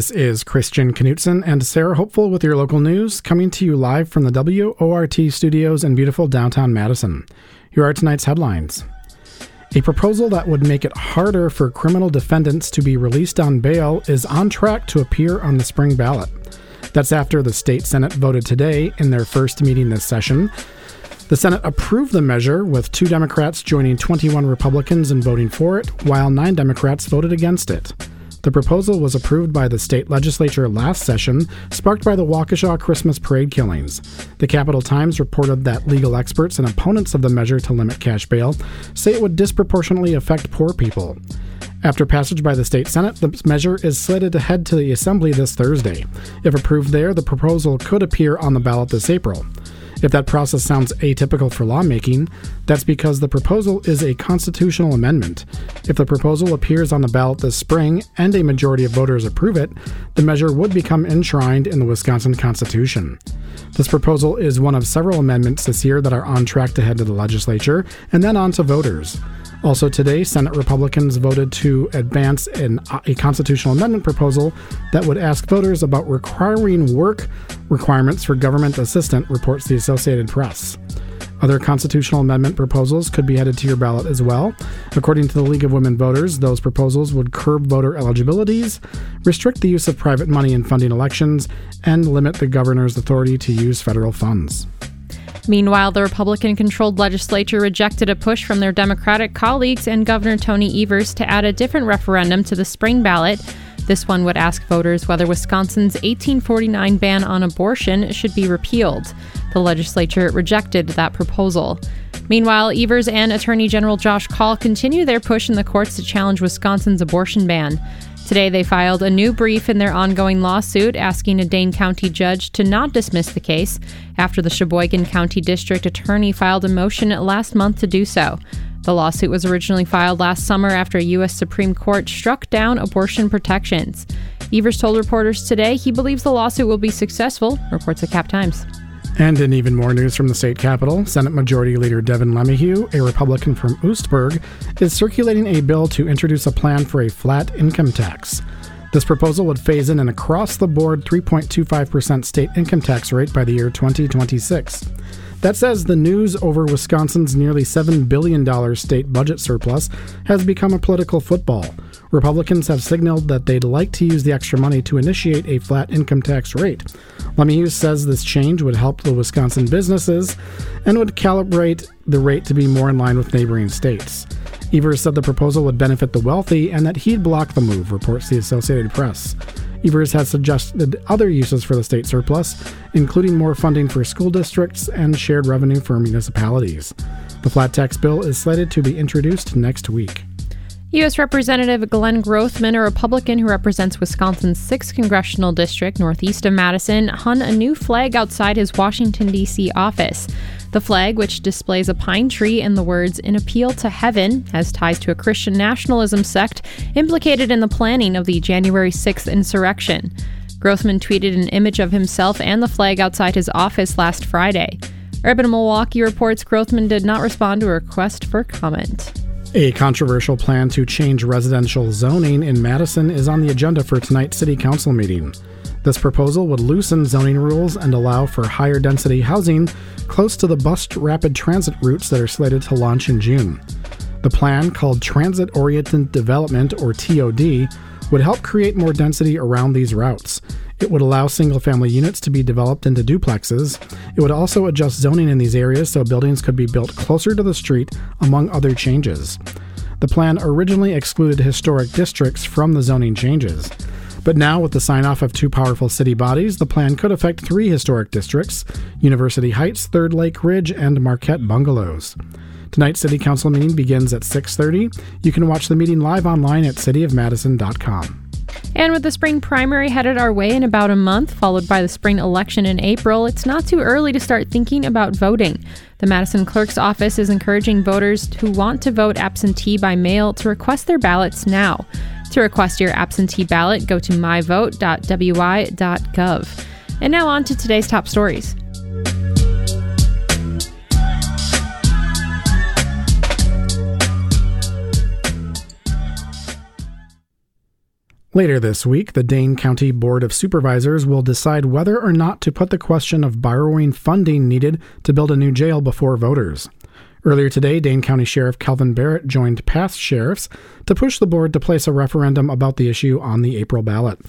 This is Christian Knutson and Sarah Hopeful with your local news, coming to you live from the WORT studios in beautiful downtown Madison. Here are tonight's headlines. A proposal that would make it harder for criminal defendants to be released on bail is on track to appear on the spring ballot. That's after the state Senate voted today in their first meeting this session. The Senate approved the measure, with two Democrats joining 21 Republicans in voting for it, while nine Democrats voted against it. The proposal was approved by the state legislature last session, sparked by the Waukesha Christmas parade killings. The Capital Times reported that legal experts and opponents of the measure to limit cash bail say it would disproportionately affect poor people. After passage by the state Senate, the measure is slated to head to the Assembly this Thursday. If approved there, the proposal could appear on the ballot this April. If that process sounds atypical for lawmaking, that's because the proposal is a constitutional amendment. If the proposal appears on the ballot this spring and a majority of voters approve it, the measure would become enshrined in the Wisconsin Constitution. This proposal is one of several amendments this year that are on track to head to the legislature and then on to voters. Also, today, Senate Republicans voted to advance an, a constitutional amendment proposal that would ask voters about requiring work requirements for government assistant, reports the Associated Press. Other constitutional amendment proposals could be headed to your ballot as well. According to the League of Women Voters, those proposals would curb voter eligibilities, restrict the use of private money in funding elections, and limit the governor's authority to use federal funds. Meanwhile, the Republican controlled legislature rejected a push from their Democratic colleagues and Governor Tony Evers to add a different referendum to the spring ballot. This one would ask voters whether Wisconsin's 1849 ban on abortion should be repealed. The legislature rejected that proposal. Meanwhile, Evers and Attorney General Josh Kaul continue their push in the courts to challenge Wisconsin's abortion ban. Today, they filed a new brief in their ongoing lawsuit asking a Dane County judge to not dismiss the case after the Sheboygan County District Attorney filed a motion last month to do so. The lawsuit was originally filed last summer after a U.S. Supreme Court struck down abortion protections. Evers told reporters today he believes the lawsuit will be successful, reports the Cap Times. And in even more news from the state capitol, Senate Majority Leader Devin LeMahieu, a Republican from Oostburg, is circulating a bill to introduce a plan for a flat income tax. This proposal would phase in an across the board 3.25% state income tax rate by the year 2026. That says the news over Wisconsin's nearly $7 billion state budget surplus has become a political football. Republicans have signaled that they'd like to use the extra money to initiate a flat income tax rate. LeMahieu says this change would help the Wisconsin businesses and would calibrate the rate to be more in line with neighboring states. Evers said the proposal would benefit the wealthy and that he'd block the move, reports the Associated Press. Evers has suggested other uses for the state surplus, including more funding for school districts and shared revenue for municipalities. The flat tax bill is slated to be introduced next week. U.S. Representative Glenn Grothman, a Republican who represents Wisconsin's 6th congressional district northeast of Madison, hung a new flag outside his Washington, D.C. office. The flag, which displays a pine tree and the words, An Appeal to Heaven, has ties to a Christian nationalism sect implicated in the planning of the January 6th insurrection. Grothman tweeted an image of himself and the flag outside his office last Friday. Urban Milwaukee reports Grothman did not respond to a request for comment. A controversial plan to change residential zoning in Madison is on the agenda for tonight's City Council meeting. This proposal would loosen zoning rules and allow for higher density housing close to the bus rapid transit routes that are slated to launch in June. The plan, called Transit Oriented Development or TOD, would help create more density around these routes. It would allow single family units to be developed into duplexes. It would also adjust zoning in these areas so buildings could be built closer to the street, among other changes. The plan originally excluded historic districts from the zoning changes. But now, with the sign off of two powerful city bodies, the plan could affect three historic districts University Heights, Third Lake Ridge, and Marquette Bungalows. Tonight's City Council meeting begins at 6:30. You can watch the meeting live online at cityofmadison.com. And with the spring primary headed our way in about a month, followed by the spring election in April, it's not too early to start thinking about voting. The Madison Clerk's Office is encouraging voters who want to vote absentee by mail to request their ballots now. To request your absentee ballot, go to myvote.wi.gov. And now on to today's top stories. Later this week, the Dane County Board of Supervisors will decide whether or not to put the question of borrowing funding needed to build a new jail before voters. Earlier today, Dane County Sheriff Kalvin Barrett joined past sheriffs to push the board to place a referendum about the issue on the April ballot.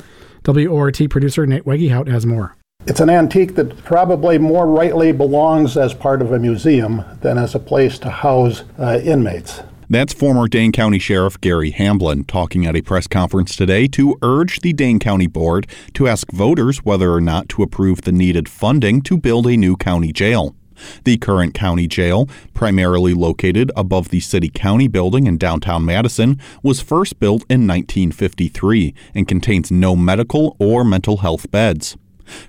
WORT producer Nate Wegehout has more. It's an antique that probably more rightly belongs as part of a museum than as a place to house uh, inmates. That's former Dane County Sheriff Gary Hamblin talking at a press conference today to urge the Dane County Board to ask voters whether or not to approve the needed funding to build a new county jail. The current county jail, primarily located above the City County building in downtown Madison, was first built in 1953 and contains no medical or mental health beds.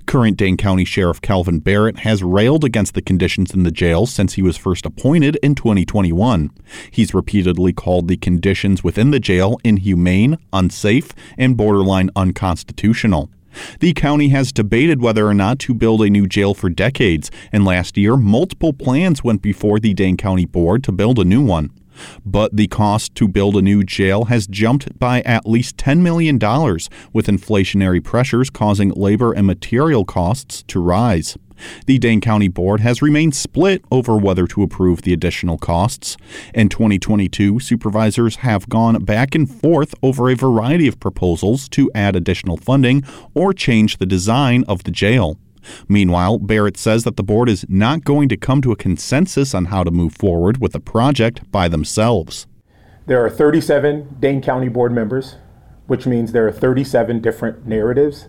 Current Dane County Sheriff Kalvin Barrett has railed against the conditions in the jail since he was first appointed in 2021. He's repeatedly called the conditions within the jail inhumane, unsafe, and borderline unconstitutional. The county has debated whether or not to build a new jail for decades, and last year, multiple plans went before the Dane County Board to build a new one. But the cost to build a new jail has jumped by at least $10 million, with inflationary pressures causing labor and material costs to rise. The Dane County Board has remained split over whether to approve the additional costs. In 2022, supervisors have gone back and forth over a variety of proposals to add additional funding or change the design of the jail. Meanwhile, Barrett says that the board is not going to come to a consensus on how to move forward with the project by themselves. There are 37 Dane County board members, which means there are 37 different narratives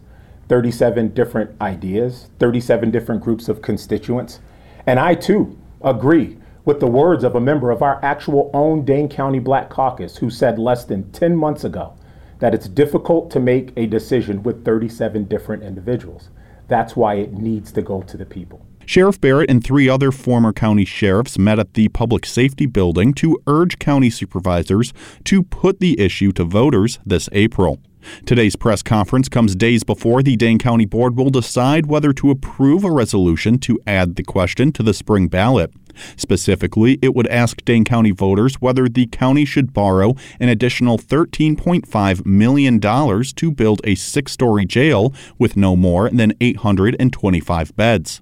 37 different ideas, 37 different groups of constituents. And I too agree with the words of a member of our actual own Dane County Black Caucus who said less than 10 months ago that it's difficult to make a decision with 37 different individuals. That's why it needs to go to the people. Sheriff Barrett and three other former county sheriffs met at the Public Safety Building to urge county supervisors to put the issue to voters this April. Today's press conference comes days before the Dane County Board will decide whether to approve a resolution to add the question to the spring ballot. Specifically, it would ask Dane County voters whether the county should borrow an additional $13.5 million to build a six story jail with no more than 825 beds.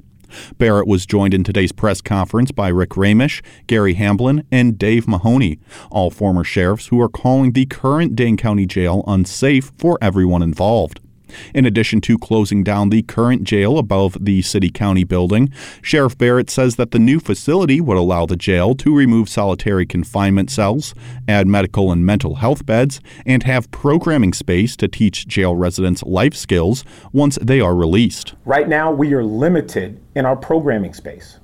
Barrett was joined in today's press conference by Rick Raemisch, Gary Hamblin, and Dave Mahoney, all former sheriffs who are calling the current Dane County Jail unsafe for everyone involved. In addition to closing down the current jail above the City County building, Sheriff Barrett says that the new facility would allow the jail to remove solitary confinement cells, add medical and mental health beds, and have programming space to teach jail residents life skills once they are released. Right now, we are limited in our programming space.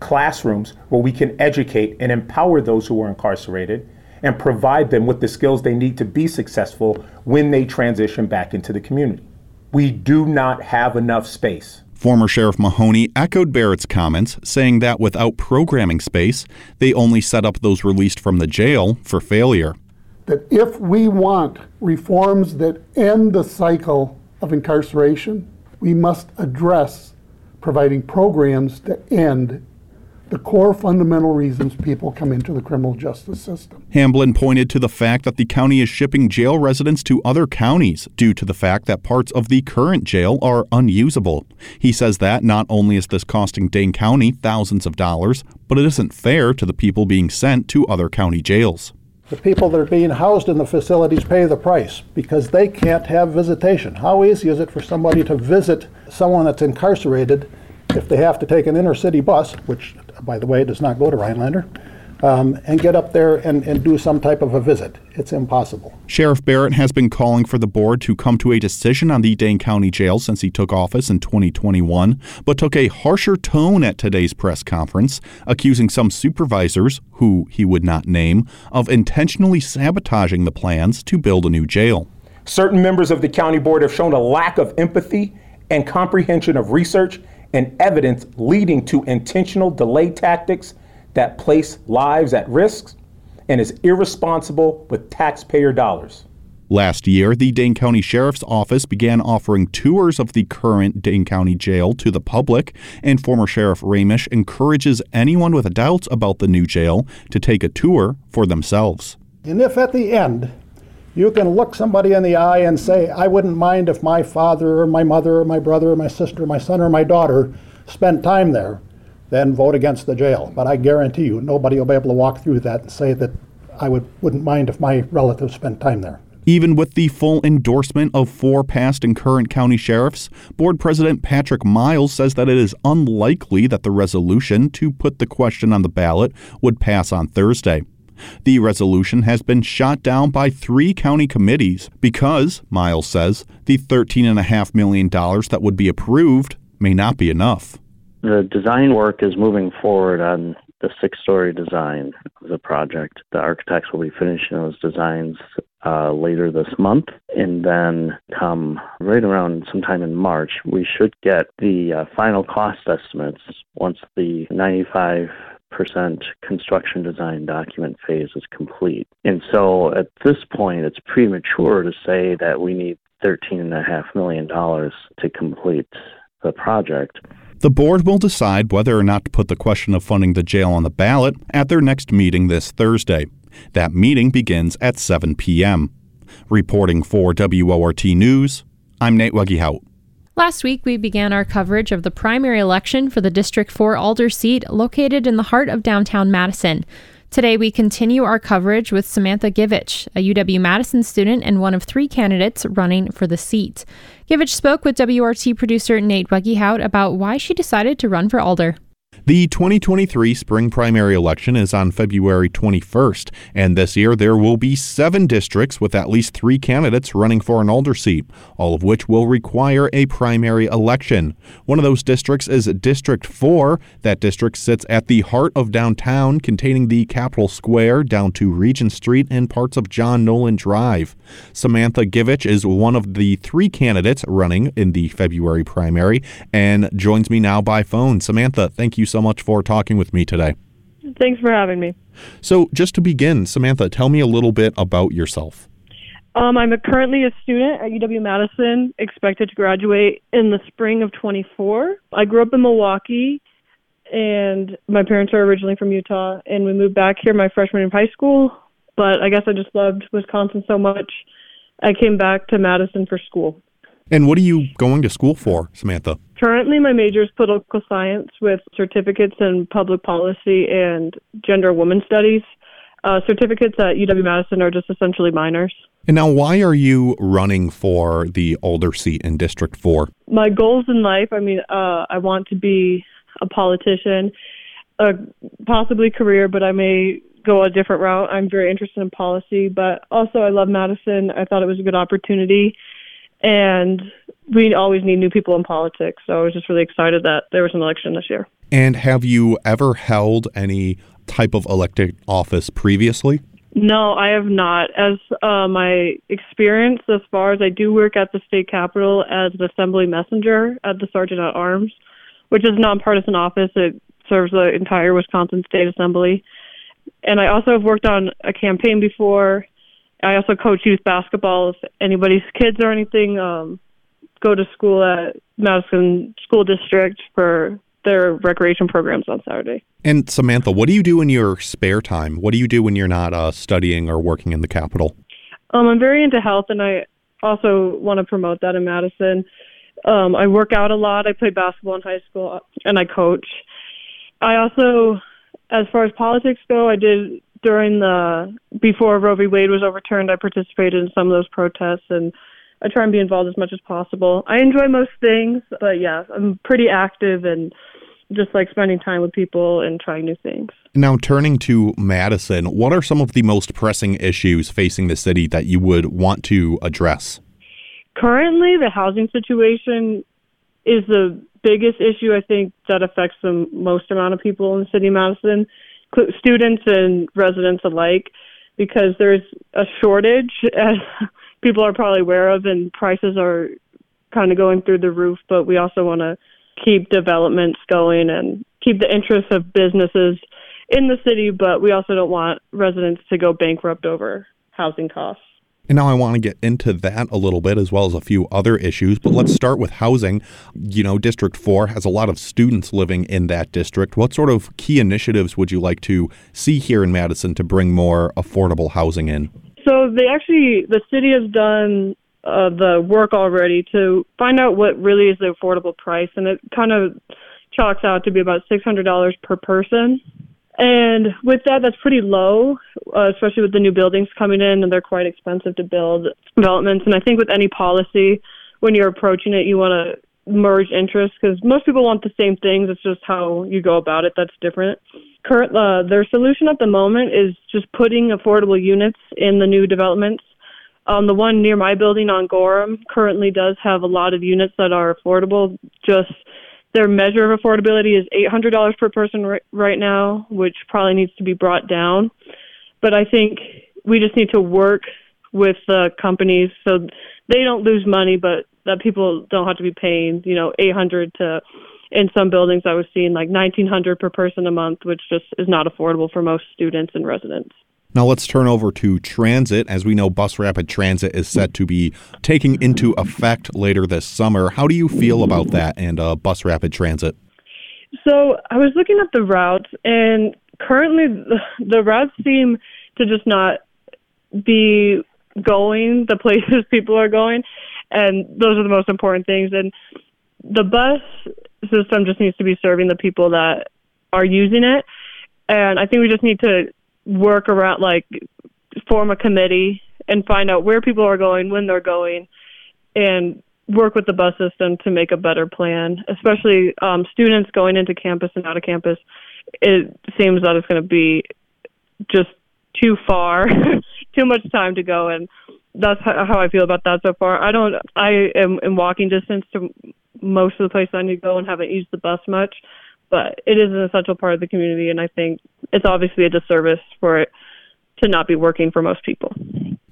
Classrooms where we can educate and empower those who are incarcerated and provide them with the skills they need to be successful when they transition back into the community. We do not have enough space. Former Sheriff Mahoney echoed Barrett's comments, saying that without programming space, they only set up those released from the jail for failure. That if we want reforms that end the cycle of incarceration, we must address providing programs that end the core fundamental reasons people come into the criminal justice system. Hamblin pointed to the fact that the county is shipping jail residents to other counties due to the fact that parts of the current jail are unusable. He says that not only is this costing Dane County thousands of dollars, but it isn't fair to the people being sent to other county jails. The people that are being housed in the facilities pay the price because they can't have visitation. How easy is it for somebody to visit someone that's incarcerated if they have to take an inner city bus, which by the way, does not go to Rhinelander, um, and get up there and, and do some type of a visit. It's impossible. Sheriff Barrett has been calling for the board to come to a decision on the Dane County Jail since he took office in 2021, but took a harsher tone at today's press conference, accusing some supervisors, who he would not name, of intentionally sabotaging the plans to build a new jail. Certain members of the county board have shown a lack of empathy and comprehension of research and evidence leading to intentional delay tactics that place lives at risk and is irresponsible with taxpayer dollars. Last year, the Dane County Sheriff's Office began offering tours of the current Dane County Jail to the public, and former Sheriff Raemisch encourages anyone with doubts about the new jail to take a tour for themselves. And if at the end You can look somebody in the eye and say, I wouldn't mind if my father or my mother or my brother or my sister or my son or my daughter spent time there, then vote against the jail. But I guarantee you, nobody will be able to walk through that and say that I would, wouldn't mind if my relatives spent time there. Even with the full endorsement of four past and current county sheriffs, Board President Patrick Miles says that it is unlikely that the resolution to put the question on the ballot would pass on Thursday. The resolution has been shot down by three county committees because, Miles says, the $13.5 million that would be approved may not be enough. The design work is moving forward on the six story design of the project. The architects will be finishing those designs uh, later this month. And then, come right around sometime in March, we should get the uh, final cost estimates once the 95 percent construction design document phase is complete. And so at this point, it's premature to say that we need $13.5 million to complete the project. The board will decide whether or not to put the question of funding the jail on the ballot at their next meeting this Thursday. That meeting begins at 7 p.m. Reporting for WORT News, I'm Nate Weggehout. Last week, we began our coverage of the primary election for the District 4 Alder seat located in the heart of downtown Madison. Today, we continue our coverage with Samantha Givich, a UW Madison student and one of three candidates running for the seat. Givich spoke with WRT producer Nate Weggehout about why she decided to run for Alder. The 2023 spring primary election is on February 21st, and this year there will be seven districts with at least three candidates running for an Alder seat, all of which will require a primary election. One of those districts is District 4. That district sits at the heart of downtown, containing the Capitol Square down to Regent Street and parts of John Nolen Drive. Samantha Givich is one of the three candidates running in the February primary and joins me now by phone. Samantha, thank you so much for talking with me today. Thanks for having me. So, just to begin, Samantha, tell me a little bit about yourself. Um, I'm a, currently a student at UW Madison, expected to graduate in the spring of 24. I grew up in Milwaukee, and my parents are originally from Utah, and we moved back here my freshman year of high school. But I guess I just loved Wisconsin so much, I came back to Madison for school. And what are you going to school for, Samantha? Currently, my major is political science with certificates in public policy and gender and women studies. Uh, certificates at UW Madison are just essentially minors. And now, why are you running for the Alder seat in District 4? My goals in life I mean, uh, I want to be a politician, a possibly career, but I may go a different route. I'm very interested in policy, but also I love Madison. I thought it was a good opportunity and we always need new people in politics. So I was just really excited that there was an election this year. And have you ever held any type of elected office previously? No, I have not. As uh, my experience as far as I do work at the state capitol as an assembly messenger at the Sergeant at Arms, which is a nonpartisan office. It serves the entire Wisconsin State Assembly. And I also have worked on a campaign before I also coach youth basketball. If anybody's kids or anything um, go to school at Madison School District for their recreation programs on Saturday. And Samantha, what do you do in your spare time? What do you do when you're not uh, studying or working in the Capitol? Um, I'm very into health, and I also want to promote that in Madison. Um, I work out a lot. I played basketball in high school, and I coach. I also, as far as politics go, I did during the before Roe v. Wade was overturned, I participated in some of those protests and I try and be involved as much as possible. I enjoy most things, but yeah, I'm pretty active and just like spending time with people and trying new things. Now, turning to Madison, what are some of the most pressing issues facing the city that you would want to address? Currently, the housing situation is the biggest issue I think that affects the most amount of people in the city of Madison students and residents alike because there's a shortage as people are probably aware of and prices are kind of going through the roof but we also want to keep developments going and keep the interests of businesses in the city but we also don't want residents to go bankrupt over housing costs and now I want to get into that a little bit as well as a few other issues, but let's start with housing. You know, District 4 has a lot of students living in that district. What sort of key initiatives would you like to see here in Madison to bring more affordable housing in? So they actually, the city has done uh, the work already to find out what really is the affordable price, and it kind of chalks out to be about $600 per person. And with that, that's pretty low, uh, especially with the new buildings coming in, and they're quite expensive to build developments. And I think with any policy, when you're approaching it, you want to merge interests because most people want the same things. It's just how you go about it that's different. Current, uh, their solution at the moment is just putting affordable units in the new developments. Um, the one near my building on Gorham currently does have a lot of units that are affordable, just their measure of affordability is $800 per person right, right now, which probably needs to be brought down. But I think we just need to work with the companies so they don't lose money, but that people don't have to be paying, you know, 800 to in some buildings I was seeing like 1900 per person a month, which just is not affordable for most students and residents. Now let's turn over to transit. As we know, Bus Rapid Transit is set to be taking into effect later this summer. How do you feel about that and uh, Bus Rapid Transit? So I was looking at the routes, and currently the, the routes seem to just not be going the places people are going, and those are the most important things. And the bus system just needs to be serving the people that are using it. And I think we just need to work around like form a committee and find out where people are going, when they're going, and work with the bus system to make a better plan, especially um, students going into campus and out of campus. It seems that it's going to be just too far, too much time to go, and that's how I feel about that so far. I don't. I am in walking distance to most of the places I need to go and haven't used the bus much but it is an essential part of the community, and I think it's obviously a disservice for it to not be working for most people.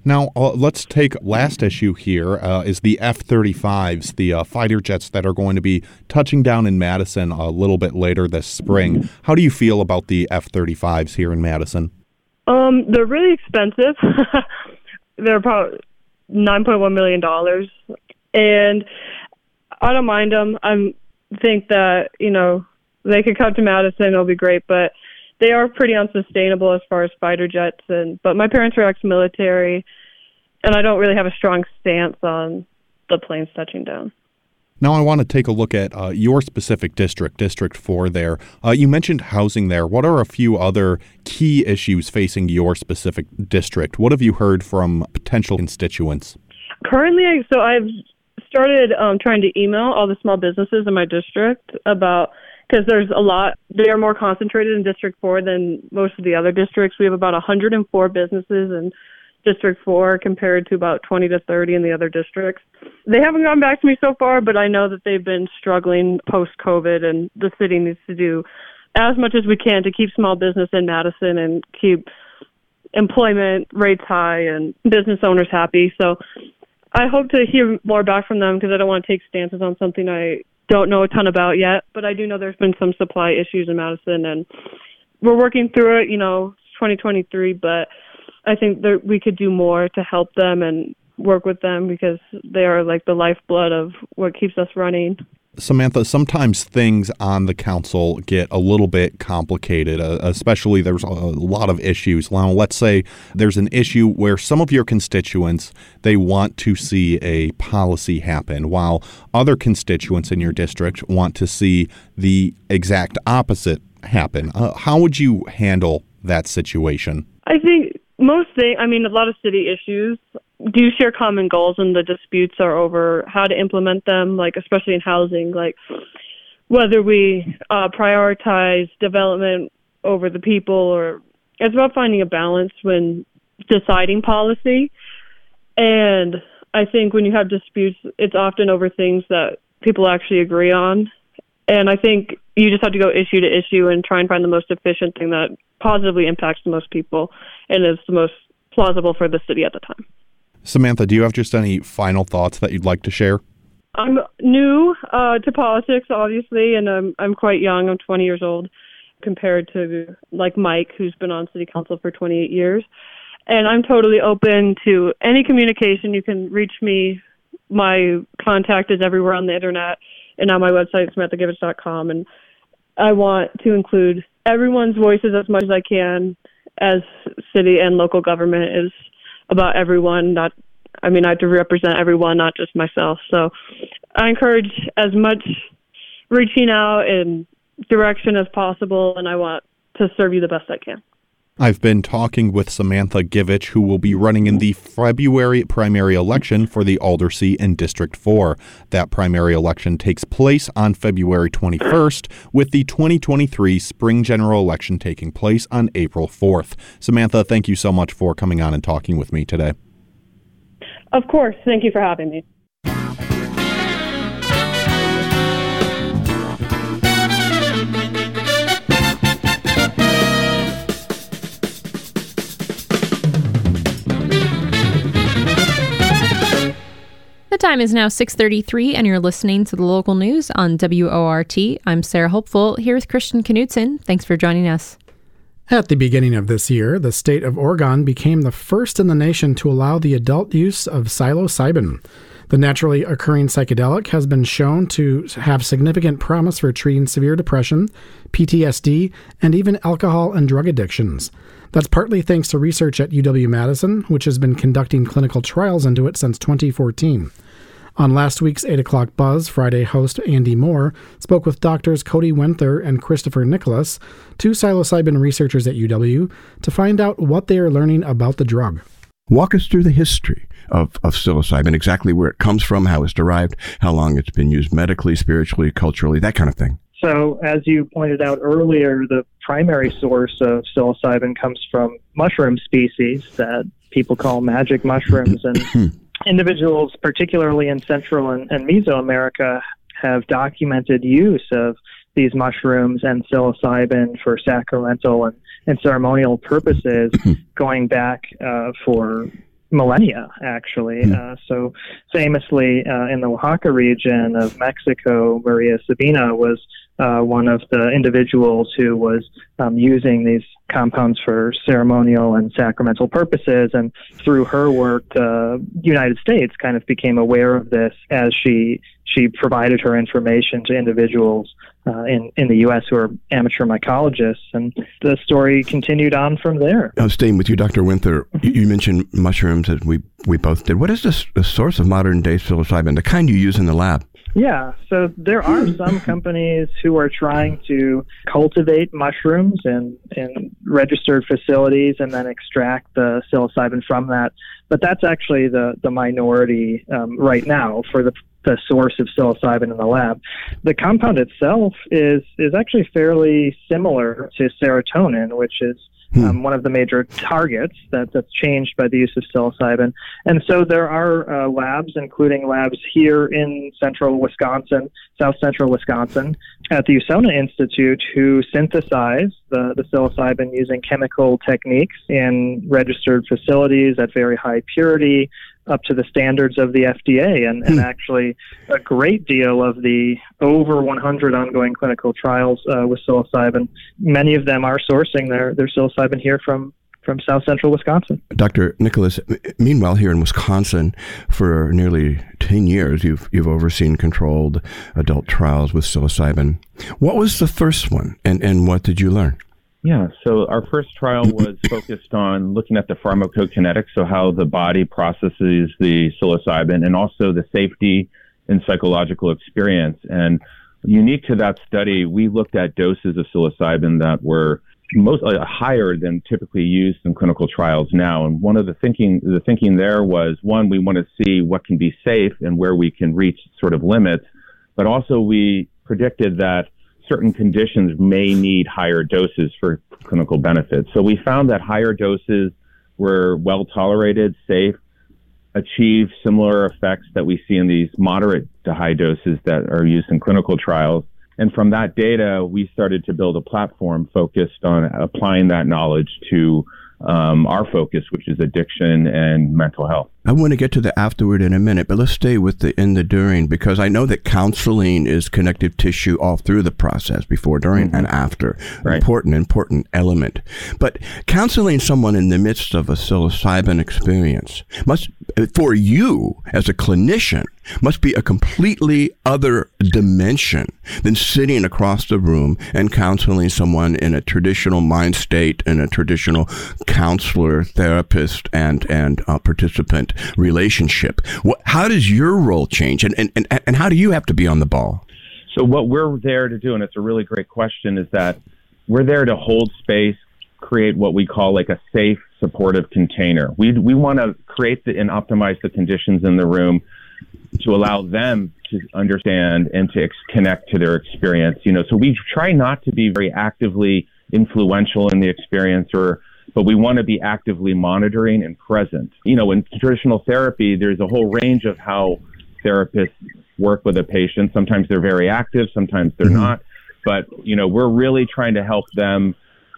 Now, uh, let's take last issue here uh, is the F-35s, the uh, fighter jets that are going to be touching down in Madison a little bit later this spring. How do you feel about the F-35s here in Madison? Um, they're really expensive. they're about $9.1 million. And I don't mind them. I think that, you know, they could come to Madison, it'll be great, but they are pretty unsustainable as far as fighter jets and but my parents are ex-military and I don't really have a strong stance on the planes touching down. Now, I want to take a look at uh, your specific district, District 4 there. Uh, you mentioned housing there. What are a few other key issues facing your specific district? What have you heard from potential constituents? Currently, so I've started um, trying to email all the small businesses in my district about because there's a lot. They are more concentrated in District 4 than most of the other districts. We have about 104 businesses in District 4 compared to about 20 to 30 in the other districts. They haven't gotten back to me so far, but I know that they've been struggling post COVID, and the city needs to do as much as we can to keep small business in Madison and keep employment rates high and business owners happy. So I hope to hear more back from them because I don't want to take stances on something I don't know a ton about yet, but I do know there's been some supply issues in Madison, and we're working through it. You know, 2023, but I think that we could do more to help them and work with them because they are like the lifeblood of what keeps us running. Samantha, sometimes things on the council get a little bit complicated, uh, especially there's a lot of issues. Now, let's say there's an issue where some of your constituents, they want to see a policy happen, while other constituents in your district want to see the exact opposite happen. Uh, how would you handle that situation? I think most things, I mean, a lot of city issues do share common goals, and the disputes are over how to implement them, like especially in housing, like whether we uh, prioritize development over the people, or it's about finding a balance when deciding policy. And I think when you have disputes, it's often over things that people actually agree on. And I think you just have to go issue to issue and try and find the most efficient thing that positively impacts the most people and is the most plausible for the city at the time. Samantha, do you have just any final thoughts that you'd like to share? I'm new uh, to politics, obviously, and I'm I'm quite young. I'm 20 years old compared to like Mike, who's been on city council for 28 years. And I'm totally open to any communication. You can reach me. My contact is everywhere on the internet and on my website, samanthagivens.com. And I want to include everyone's voices as much as I can as city and local government is about everyone. Not, I mean, I have to represent everyone, not just myself. So I encourage as much reaching out and direction as possible, and I want to serve you the best I can. I've been talking with Samantha Givich, who will be running in the February primary election for the Aldercy in District 4. That primary election takes place on February 21st, with the 2023 spring general election taking place on April 4th. Samantha, thank you so much for coming on and talking with me today. Of course. Thank you for having me. Time is now 6:33 and you're listening to the local news on WORT. I'm Sarah Hopeful here with Christian Knutson. Thanks for joining us. At the beginning of this year, the state of Oregon became the first in the nation to allow the adult use of psilocybin. The naturally occurring psychedelic has been shown to have significant promise for treating severe depression, PTSD, and even alcohol and drug addictions. That's partly thanks to research at UW Madison, which has been conducting clinical trials into it since 2014. On last week's 8 o'clock buzz, Friday host Andy Moore spoke with doctors Cody Wenthur and Christopher Nicholas, two psilocybin researchers at UW, to find out what they are learning about the drug. Walk us through the history of, of psilocybin, exactly where it comes from, how it's derived, how long it's been used medically, spiritually, culturally, that kind of thing. So, as you pointed out earlier, the primary source of psilocybin comes from mushroom species that people call magic mushrooms. And individuals, particularly in Central and, and Mesoamerica, have documented use of these mushrooms and psilocybin for sacramental and, and ceremonial purposes going back uh, for millennia, actually. Uh, so, famously, uh, in the Oaxaca region of Mexico, Maria Sabina was uh, one of the individuals who was um, using these compounds for ceremonial and sacramental purposes. And through her work, the United States kind of became aware of this as she she provided her information to individuals uh, in in the U.S. who are amateur mycologists, and the story continued on from there. I'm staying with you, Dr. Wenthur. You, you mentioned mushrooms that we we both did. What is the, the source of modern day psilocybin, the kind you use in the lab? Yeah, so there are some companies who are trying to cultivate mushrooms in, in registered facilities and then extract the psilocybin from that. But that's actually the, the minority um, right now for the, the source of psilocybin in the lab. The compound itself is, is actually fairly similar to serotonin, which is Hmm. Um, one of the major targets that, that's changed by the use of psilocybin. And so there are uh, labs, including labs here in central Wisconsin, south central Wisconsin, at the USONA Institute, who synthesize the, the psilocybin using chemical techniques in registered facilities at very high purity up to the standards of the FDA. And, and hmm. actually, a great deal of the over 100 ongoing clinical trials uh, with psilocybin, many of them are sourcing their, their psilocybin here from, from south central Wisconsin. Dr. Nicholas, meanwhile, here in Wisconsin, for nearly 10 years, you've, you've overseen controlled adult trials with psilocybin. What was the first one, and, and what did you learn? Yeah, so our first trial was focused on looking at the pharmacokinetics, so how the body processes the psilocybin, and also the safety and psychological experience. And unique to that study, we looked at doses of psilocybin that were most uh, higher than typically used in clinical trials now. And one of the thinking the thinking there was one, we want to see what can be safe and where we can reach sort of limits, but also we predicted that certain conditions may need higher doses for clinical benefits. So we found that higher doses were well tolerated, safe, achieve similar effects that we see in these moderate to high doses that are used in clinical trials. And from that data, we started to build a platform focused on applying that knowledge to um, our focus, which is addiction and mental health. I want to get to the afterward in a minute, but let's stay with the in the during because I know that counseling is connective tissue all through the process, before, during, mm-hmm. and after. Right. Important, important element. But counseling someone in the midst of a psilocybin experience must, for you as a clinician, must be a completely other dimension than sitting across the room and counseling someone in a traditional mind state and a traditional counselor, therapist, and and uh, participant relationship. What, how does your role change, and, and and and how do you have to be on the ball? So what we're there to do, and it's a really great question, is that we're there to hold space, create what we call like a safe, supportive container. We we want to create the, and optimize the conditions in the room to allow them to understand and to ex- connect to their experience. You know, so we try not to be very actively influential in the experience or but we want to be actively monitoring and present. You know, in traditional therapy, there's a whole range of how therapists work with a patient. Sometimes they're very active, sometimes they're mm-hmm. not. But, you know, we're really trying to help them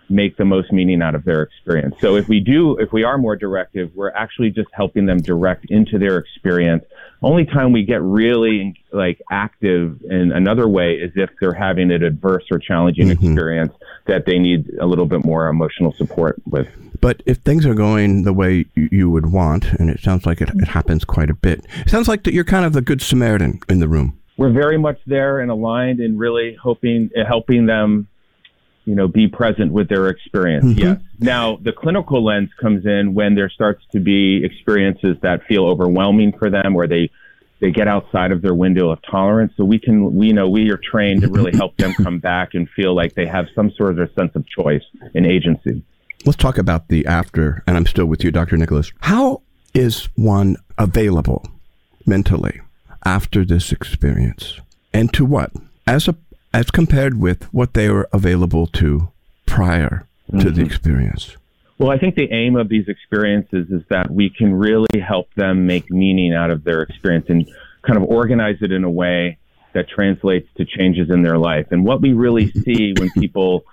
make the most meaning out of their experience. So if we do, if we are more directive, we're actually just helping them direct into their experience. Only time we get really like active in another way is if they're having an adverse or challenging mm-hmm. experience that they need a little bit more emotional support with. But if things are going the way you would want, and it sounds like it, it happens quite a bit, it sounds like that you're kind of the good Samaritan in the room. We're very much there and aligned and really hoping, helping them you know, be present with their experience. Mm-hmm. Yes. Now, the clinical lens comes in when there starts to be experiences that feel overwhelming for them, or they they get outside of their window of tolerance. So we can, we know we are trained to really help them come back and feel like they have some sort of sense of choice and agency. Let's talk about the after, and I'm still with you, Dr. Nicholas. How is one available mentally after this experience? And to what? As a as compared with what they were available to prior to mm-hmm. the experience? Well, I think the aim of these experiences is that we can really help them make meaning out of their experience and kind of organize it in a way that translates to changes in their life. And what we really see when people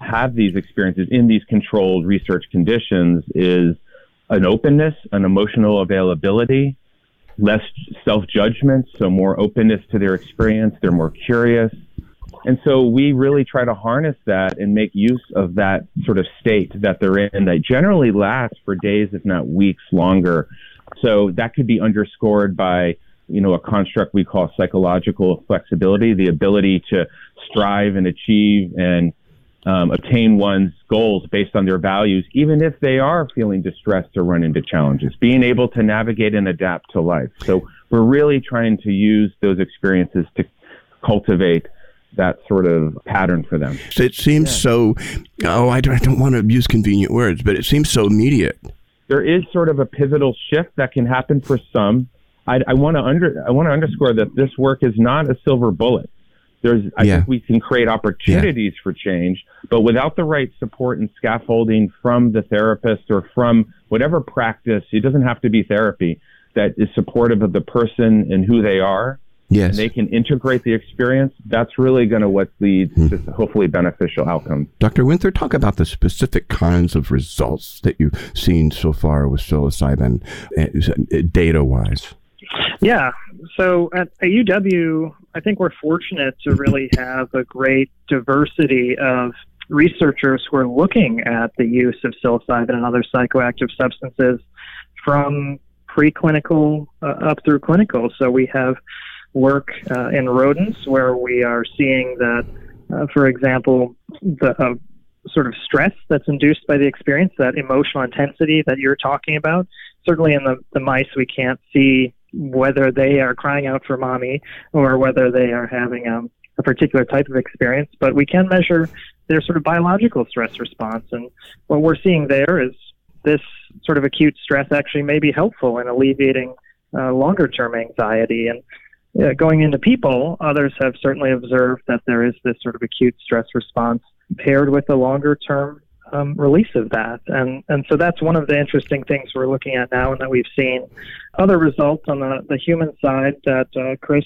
have these experiences in these controlled research conditions is an openness, an emotional availability, less self judgment, so more openness to their experience. They're more curious. And so we really try to harness that and make use of that sort of state that they're in that generally lasts for days, if not weeks longer. So that could be underscored by, you know, a construct we call psychological flexibility, the ability to strive and achieve and um, obtain one's goals based on their values, even if they are feeling distressed or run into challenges, being able to navigate and adapt to life. So we're really trying to use those experiences to cultivate that sort of pattern for them. So it seems yeah. so, oh, I don't, I don't want to use convenient words, but it seems so immediate. There is sort of a pivotal shift that can happen for some. I, I want to under I want to underscore that this work is not a silver bullet. There's I yeah. think we can create opportunities yeah. for change, but without the right support and scaffolding from the therapist or from whatever practice, it doesn't have to be therapy that is supportive of the person and who they are Yes. And they can integrate the experience. That's really going to what leads hmm. to hopefully beneficial outcomes. Dr. Wenthur, talk about the specific kinds of results that you've seen so far with psilocybin uh, data wise. Yeah. So at, at UW, I think we're fortunate to really have a great diversity of researchers who are looking at the use of psilocybin and other psychoactive substances from preclinical uh, up through clinical. So we have work uh, in rodents where we are seeing that, uh, for example, the uh, sort of stress that's induced by the experience, that emotional intensity that you're talking about. Certainly in the, the mice, we can't see whether they are crying out for mommy or whether they are having um, a particular type of experience, but we can measure their sort of biological stress response. And what we're seeing there is this sort of acute stress actually may be helpful in alleviating uh, longer term anxiety. And uh, going into people, others have certainly observed that there is this sort of acute stress response paired with a longer term um, release of that. And, and so that's one of the interesting things we're looking at now and that we've seen. Other results on the, the human side that uh, Chris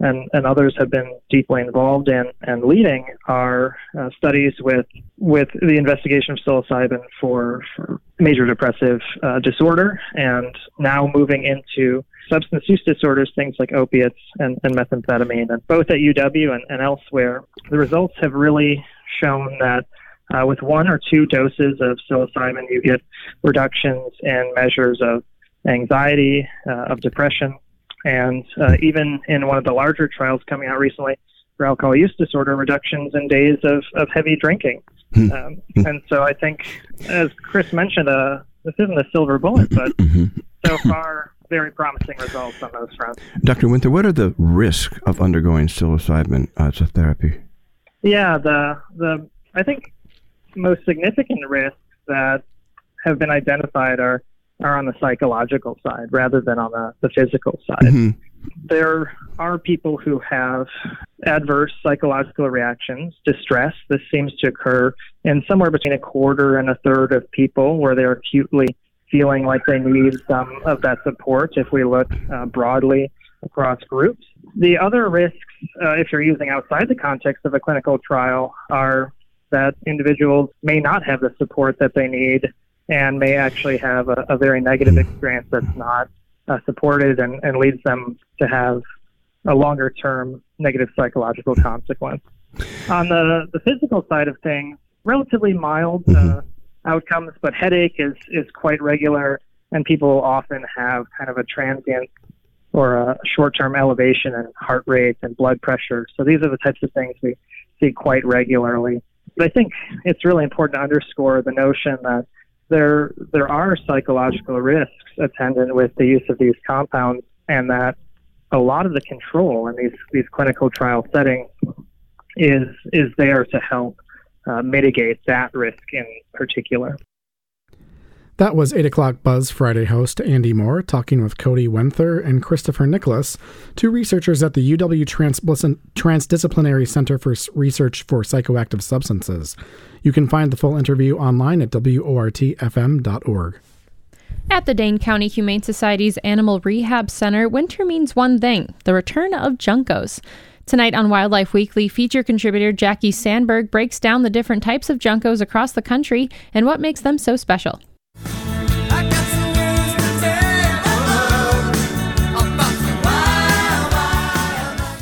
and, and others have been deeply involved in and leading are uh, studies with with the investigation of psilocybin for, for major depressive uh, disorder and now moving into substance use disorders, things like opiates and, and methamphetamine. And both at UW and, and elsewhere, the results have really shown that uh, with one or two doses of psilocybin, you get reductions in measures of anxiety, uh, of depression, and uh, even in one of the larger trials coming out recently for alcohol use disorder, reductions in days of, of heavy drinking. Hmm. Um, and so I think, as Chris mentioned, uh, this isn't a silver bullet, but mm-hmm. so far, very promising results on those fronts. Dr. Wenthur, what are the risks of undergoing psilocybin as a therapy? Yeah, the the I think most significant risks that have been identified are are on the psychological side rather than on the, the physical side. Mm-hmm. There are people who have adverse psychological reactions, distress. This seems to occur in somewhere between a quarter and a third of people where they're acutely feeling like they need some of that support if we look uh, broadly across groups. The other risks, uh, if you're using outside the context of a clinical trial, are that individuals may not have the support that they need and may actually have a, a very negative experience that's not uh, supported and, and leads them to have a longer term negative psychological consequence. On the, the physical side of things, relatively mild uh. Outcomes, but headache is, is quite regular, and people often have kind of a transient or a short term elevation in heart rate and blood pressure. So these are the types of things we see quite regularly. But I think it's really important to underscore the notion that there there are psychological risks attendant with the use of these compounds, and that a lot of the control in these these clinical trial settings is is there to help uh, mitigate that risk in particular. That was 8 o'clock Buzz Friday host Andy Moore talking with Cody Wenthur and Christopher Nicholas, two researchers at the UW Transdisciplinary Center for Research for Psychoactive Substances. You can find the full interview online at WORTFM.org. At the Dane County Humane Society's Animal Rehab Center, winter means one thing the return of Juncos. Tonight on Wildlife Weekly, feature contributor Jackie Sandberg breaks down the different types of Juncos across the country and what makes them so special.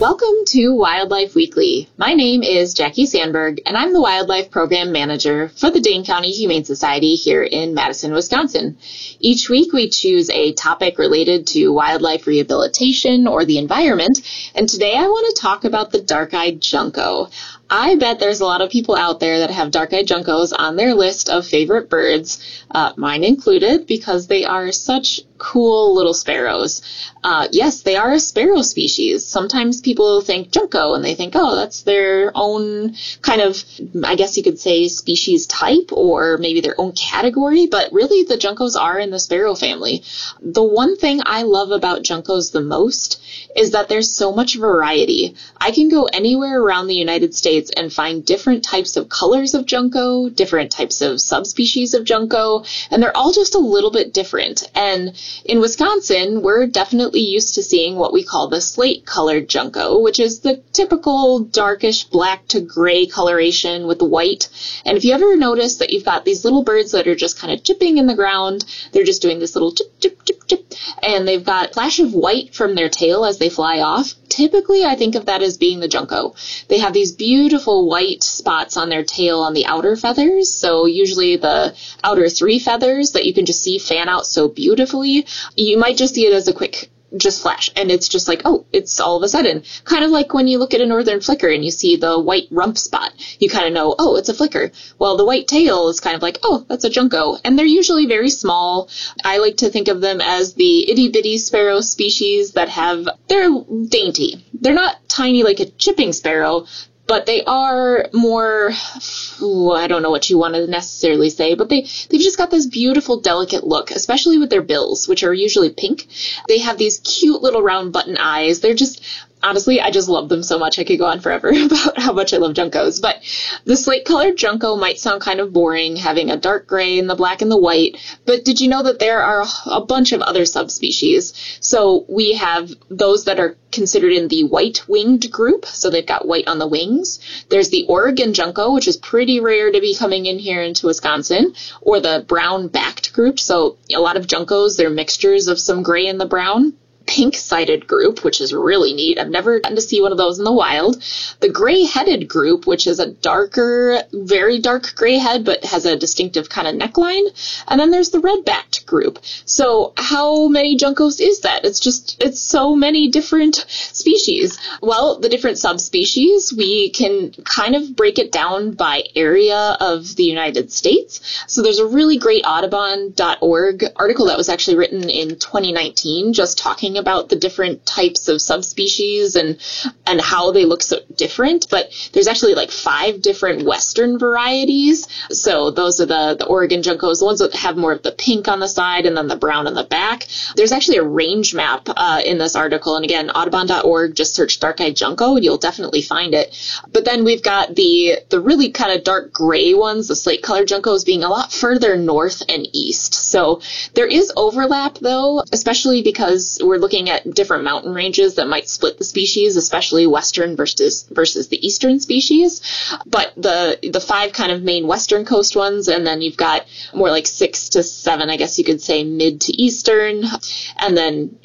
Welcome to Wildlife Weekly. My name is Jackie Sandberg, and I'm the Wildlife Program Manager for the Dane County Humane Society here in Madison, Wisconsin. Each week we choose a topic related to wildlife rehabilitation or the environment, and today I want to talk about the dark-eyed junco. I bet there's a lot of people out there that have dark-eyed juncos on their list of favorite birds, uh, mine included, because they are such cool little sparrows. Uh, yes, they are a sparrow species. Sometimes people think junco and they think, oh, that's their own kind of, I guess you could say, species type or maybe their own category, but really the juncos are in the sparrow family. The one thing I love about juncos the most is that there's so much variety. I can go anywhere around the United States and find different types of colors of junco, different types of subspecies of junco, and they're all just a little bit different. And in Wisconsin, we're definitely used to seeing what we call the slate colored junco, which is the typical darkish black to gray coloration with white. And if you ever notice that you've got these little birds that are just kind of chipping in the ground, they're just doing this little chip, chip, chip, chip, and they've got flash of white from their tail as they fly off. Typically, I think of that as being the junco. They have these beautiful white spots on their tail on the outer feathers. So usually the outer three feathers that you can just see fan out so beautifully. You might just see it as a quick just flash and it's just like oh it's all of a sudden kind of like when you look at a northern flicker and you see the white rump spot you kind of know oh it's a flicker well the white tail is kind of like oh that's a junco and they're usually very small i like to think of them as the itty bitty sparrow species that have they're dainty they're not tiny like a chipping sparrow but they are more ooh, I don't know what you want to necessarily say, but they they've just got this beautiful delicate look, especially with their bills, which are usually pink. They have these cute little round button eyes. They're just honestly, I just love them so much. I could go on forever about how much I love Juncos. But the slate colored Junco might sound kind of boring, having a dark gray and the black and the white. But did you know that there are a bunch of other subspecies? So we have those that are considered in the white winged group. So they've got white on the wings. There's the Oregon Junco, which is pretty rare to be coming in here into Wisconsin, or the brown backed group. So a lot of Juncos, they're mixtures of some gray and the brown pink sided group, which is really neat. I've never gotten to see one of those in the wild. The gray headed group, which is a darker, very dark gray head, but has a distinctive kind of neckline. And then there's the red backed group. So how many Juncos is that? It's just, it's so many different species. Well, the different subspecies, we can kind of break it down by area of the United States. So there's a really great Audubon.org article that was actually written in 2019 just talking about the different types of subspecies and and how they look so different. But there's actually like five different Western varieties. So those are the the Oregon Juncos, the ones that have more of the pink on the side and then the brown on the back. There's actually a range map uh, in this article, and again, Audubon.org. Just search dark-eyed Junco, and you'll definitely find it. But then we've got the the really kind of dark gray ones, the slate colored Juncos, being a lot further north and east. So there is overlap though, especially because we're looking at different mountain ranges that might split the species, especially western versus versus the eastern species. But the the five kind of main western coast ones, and then you've got more like six to seven, I guess you could say, mid to eastern, and then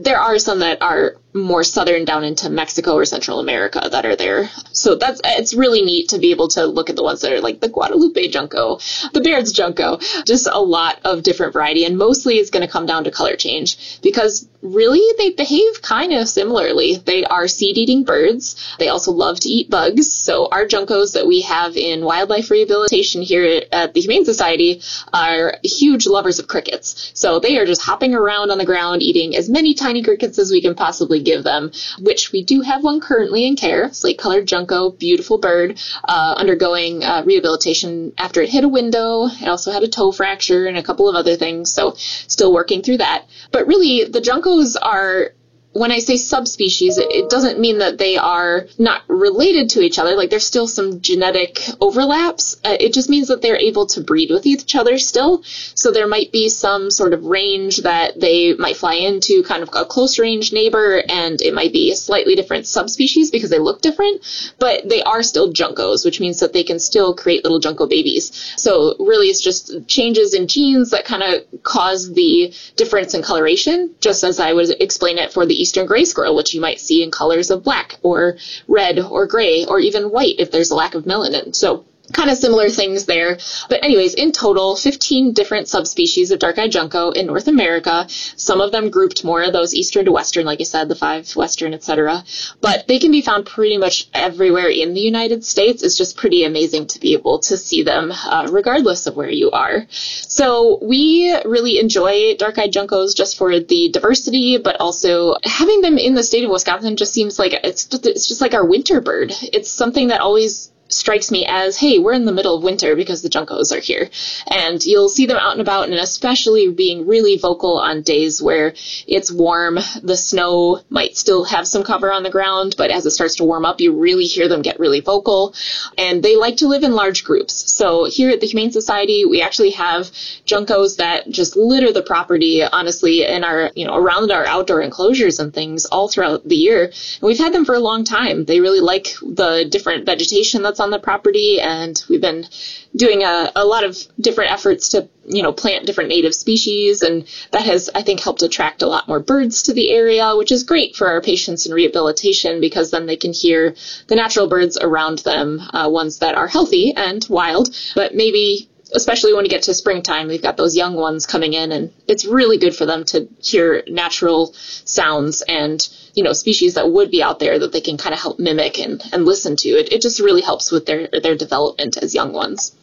there are some that are more southern down into Mexico or Central America that are there. So that's it's really neat to be able to look at the ones that are like the Guadalupe Junco, the Baird's Junco, just a lot of different variety and mostly it's going to come down to color change because really they behave kind of similarly. They are seed-eating birds. They also love to eat bugs. So our Juncos that we have in wildlife rehabilitation here at the Humane Society are huge lovers of crickets. So they are just hopping around on the ground eating as many tiny crickets as we can possibly give them, which we do have one currently in care, slate colored junco, beautiful bird, uh, undergoing uh, rehabilitation after it hit a window. It also had a toe fracture and a couple of other things, so still working through that. But really, the juncos are when I say subspecies, it, doesn't mean that they are not related to each other. Like there's still some genetic overlaps. Uh, it just means that they're able to breed with each other still. So there might be some sort of range that they might fly into, kind of a close range neighbor, and it might be a slightly different subspecies because they look different, but they are still juncos, which means that they can still create little junco babies. So really it's just changes in genes that kind of cause the difference in coloration, just as I would explain it for the eastern gray squirrel, which you might see in colors of black or red or gray or even white if there's a lack of melanin. So kind of similar things there. But anyways, in total, 15 different subspecies of dark-eyed junco in North America. Some of them grouped more of those eastern to western, like I said, the five western, etc. But they can be found pretty much everywhere in the United States. It's just pretty amazing to be able to see them, uh, regardless of where you are. So we really enjoy dark-eyed juncos just for the diversity, but also having them in the state of Wisconsin just seems like it's just, it's just like our winter bird. It's something that always strikes me as, hey, we're in the middle of winter because the Juncos are here. And you'll see them out and about, and especially being really vocal on days where it's warm. The snow might still have some cover on the ground, but as it starts to warm up, you really hear them get really vocal. And they like to live in large groups. So here at the Humane Society, we actually have Juncos that just litter the property, honestly, in our, you know, around our outdoor enclosures and things all throughout the year. And we've had them for a long time. They really like the different vegetation that's on the property, and we've been doing a, a lot of different efforts to you know plant different native species, and that has I think helped attract a lot more birds to the area, which is great for our patients in rehabilitation because then they can hear the natural birds around them, uh, ones that are healthy and wild, but maybe especially when you get to springtime, we've got those young ones coming in, and it's really good for them to hear natural sounds and you know species that would be out there that they can kind of help mimic and, and listen to. It, it just really helps with their their development as young ones.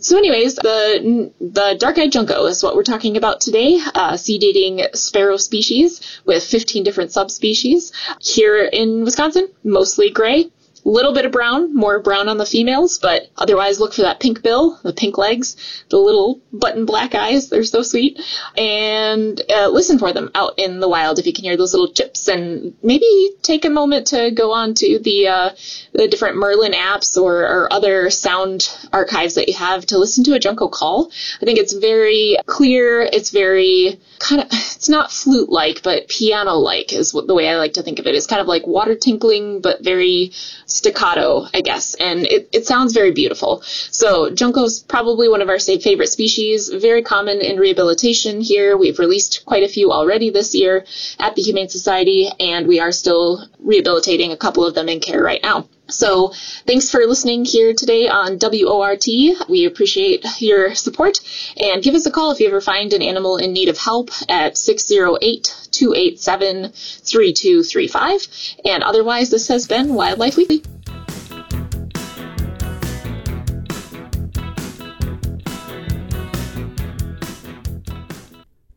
So, anyways, the the dark-eyed junco is what we're talking about today. Uh, seed-eating sparrow species with 15 different subspecies here in Wisconsin, mostly gray little bit of brown, more brown on the females, but otherwise look for that pink bill, the pink legs, the little button black eyes. They're so sweet. And uh, listen for them out in the wild if you can hear those little chips. And maybe take a moment to go on to the uh, the different Merlin apps or, or other sound archives that you have to listen to a Junco call. I think it's very clear. It's very kind of it's not flute like, but piano like is what, the way I like to think of it. It's kind of like water tinkling, but very staccato, I guess. And it, it sounds very beautiful. So Junco's probably one of our favorite species, very common in rehabilitation here. We've released quite a few already this year at the Humane Society, and we are still rehabilitating a couple of them in care right now. So thanks for listening here today on WORT. We appreciate your support and give us a call if you ever find an animal in need of help at 608 287 3235. And otherwise, this has been Wildlife Weekly.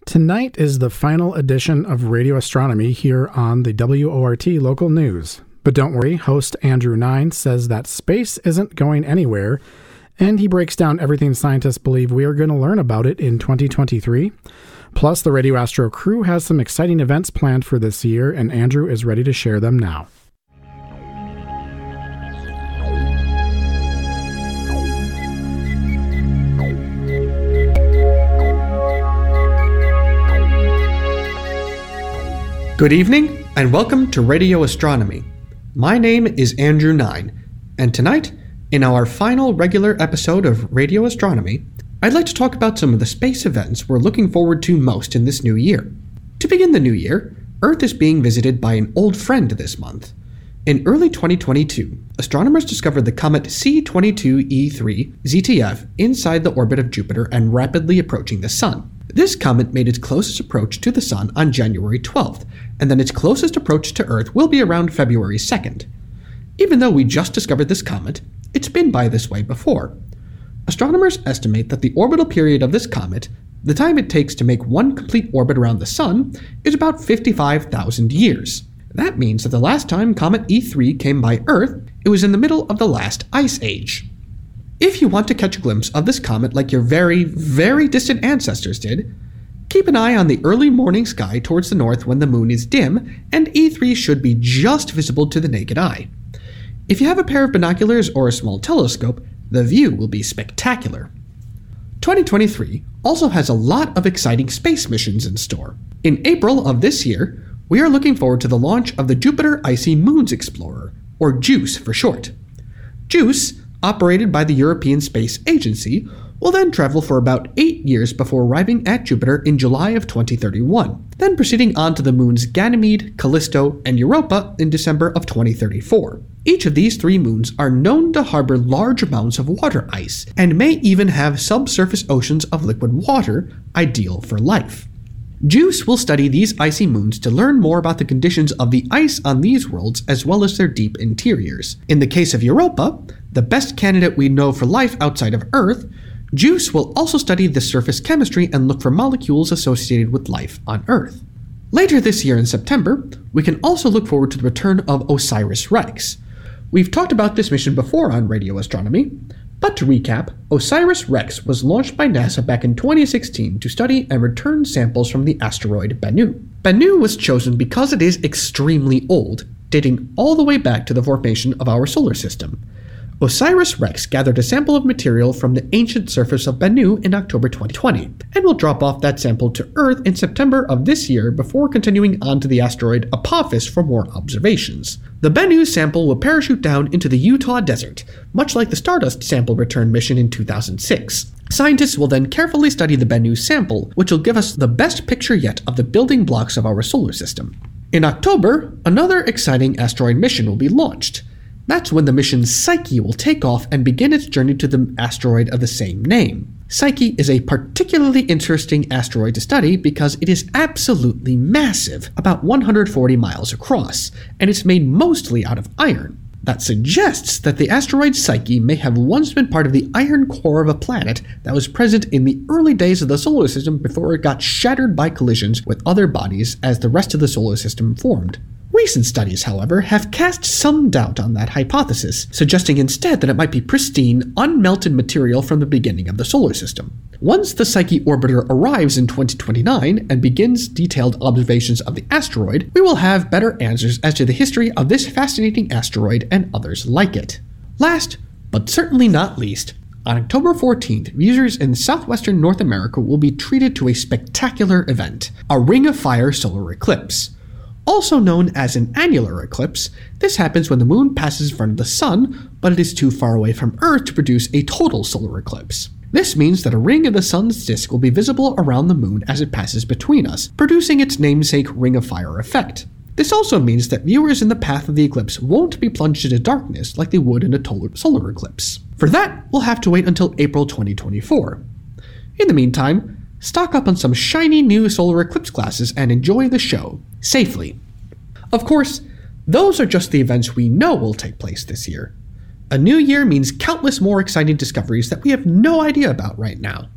Tonight is the final edition of Radio Astronomy here on the WORT local news. But don't worry, host Andrew Nine says that space isn't going anywhere, and he breaks down everything scientists believe we are going to learn about it in 2023. Plus, the Radio Astro crew has some exciting events planned for this year, and Andrew is ready to share them now. Good evening, and welcome to Radio Astronomy. My name is Andrew Nine, and tonight, in our final regular episode of Radio Astronomy, I'd like to talk about some of the space events we're looking forward to most in this new year. To begin the new year, Earth is being visited by an old friend this month. In early 2022, astronomers discovered the comet C22E3 ZTF inside the orbit of Jupiter and rapidly approaching the Sun. This comet made its closest approach to the Sun on January 12th, and then its closest approach to Earth will be around February 2nd. Even though we just discovered this comet, it's been by this way before. Astronomers estimate that the orbital period of this comet, the time it takes to make one complete orbit around the Sun, is about 55,000 years. That means that the last time Comet E3 came by Earth, it was in the middle of the last ice age. If you want to catch a glimpse of this comet like your very, very distant ancestors did, keep an eye on the early morning sky towards the north when the moon is dim, and E3 should be just visible to the naked eye. If you have a pair of binoculars or a small telescope, the view will be spectacular. 2023 also has a lot of exciting space missions in store. In April of this year, we are looking forward to the launch of the Jupiter Icy Moons Explorer, or JUICE for short. JUICE operated by the European Space Agency, will then travel for about eight years before arriving at Jupiter in July of 2031, then proceeding on to the moons Ganymede, Callisto, and Europa in December of 2034. Each of these three moons are known to harbor large amounts of water ice, and may even have subsurface oceans of liquid water, ideal for life. JUICE will study these icy moons to learn more about the conditions of the ice on these worlds as well as their deep interiors. In the case of Europa, the best candidate we know for life outside of Earth, JUICE will also study the surface chemistry and look for molecules associated with life on Earth. Later this year in September, we can also look forward to the return of OSIRIS REx. We've talked about this mission before on radio astronomy, but to recap, OSIRIS REx was launched by NASA back in 2016 to study and return samples from the asteroid Bennu. Bennu was chosen because it is extremely old, dating all the way back to the formation of our solar system. OSIRIS REx gathered a sample of material from the ancient surface of Bennu in October 2020, and will drop off that sample to Earth in September of this year before continuing on to the asteroid Apophis for more observations. The Bennu sample will parachute down into the Utah desert, much like the Stardust sample return mission in 2006. Scientists will then carefully study the Bennu sample, which will give us the best picture yet of the building blocks of our solar system. In October, another exciting asteroid mission will be launched. That's when the mission Psyche will take off and begin its journey to the asteroid of the same name. Psyche is a particularly interesting asteroid to study because it is absolutely massive, about 140 miles across, and it's made mostly out of iron. That suggests that the asteroid Psyche may have once been part of the iron core of a planet that was present in the early days of the solar system before it got shattered by collisions with other bodies as the rest of the solar system formed. Recent studies, however, have cast some doubt on that hypothesis, suggesting instead that it might be pristine, unmelted material from the beginning of the solar system. Once the Psyche orbiter arrives in 2029 and begins detailed observations of the asteroid, we will have better answers as to the history of this fascinating asteroid and others like it. Last, but certainly not least, on October 14th, users in southwestern North America will be treated to a spectacular event a Ring of Fire solar eclipse. Also known as an annular eclipse, this happens when the moon passes in front of the sun, but it is too far away from Earth to produce a total solar eclipse. This means that a ring of the sun's disk will be visible around the moon as it passes between us, producing its namesake Ring of Fire effect. This also means that viewers in the path of the eclipse won't be plunged into darkness like they would in a total solar eclipse. For that, we'll have to wait until April 2024. In the meantime, stock up on some shiny new solar eclipse glasses and enjoy the show safely. Of course, those are just the events we know will take place this year. A new year means countless more exciting discoveries that we have no idea about right now.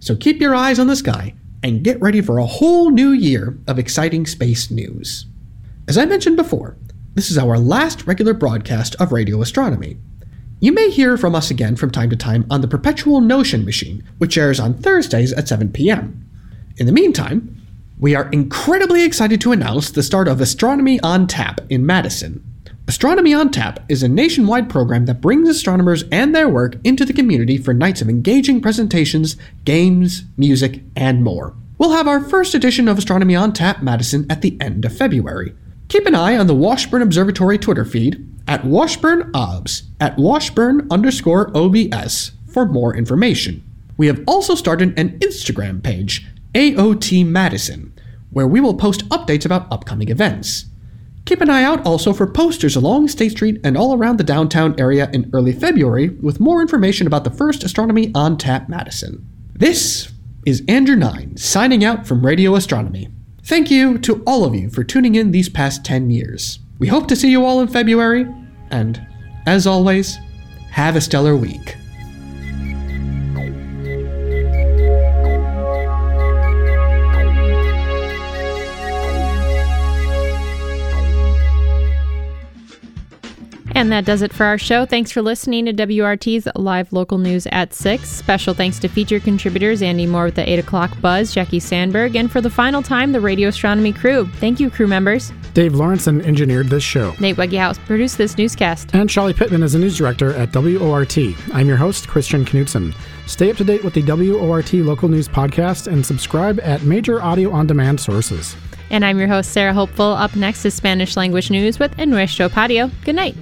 So keep your eyes on the sky and get ready for a whole new year of exciting space news. As I mentioned before, this is our last regular broadcast of radio astronomy. You may hear from us again from time to time on the Perpetual Notion machine, which airs on Thursdays at 7 p.m. In the meantime, we are incredibly excited to announce the start of Astronomy on Tap in Madison. Astronomy on Tap is a nationwide program that brings astronomers and their work into the community for nights of engaging presentations, games, music, and more. We'll have our first edition of Astronomy on Tap Madison at the end of February. Keep an eye on the Washburn Observatory Twitter feed at Washburn OBS at Washburn underscore OBS for more information. We have also started an Instagram page AOT Madison, where we will post updates about upcoming events. Keep an eye out also for posters along State Street and all around the downtown area in early February with more information about the first Astronomy on Tap Madison. This is Andrew Nine signing out from Radio Astronomy. Thank you to all of you for tuning in these past 10 years. We hope to see you all in February, and as always, have a stellar week. And that does it for our show. Thanks for listening to WORT's live local news at 6. Special thanks to feature contributors Andy Moore with the 8 o'clock buzz, Jackie Sandberg, and for the final time, the Radio Astronomy crew. Thank you, crew members. Dave Lawrenson engineered this show. Nate Weggehouse produced this newscast. And Charlie Pittman is a news director at WORT. I'm your host, Christian Knutson. Stay up to date with the WORT local news podcast and subscribe at major audio on demand sources. And I'm your host, Sarah Hopeful. Up next is Spanish language news with Nuestro Patio. Good night.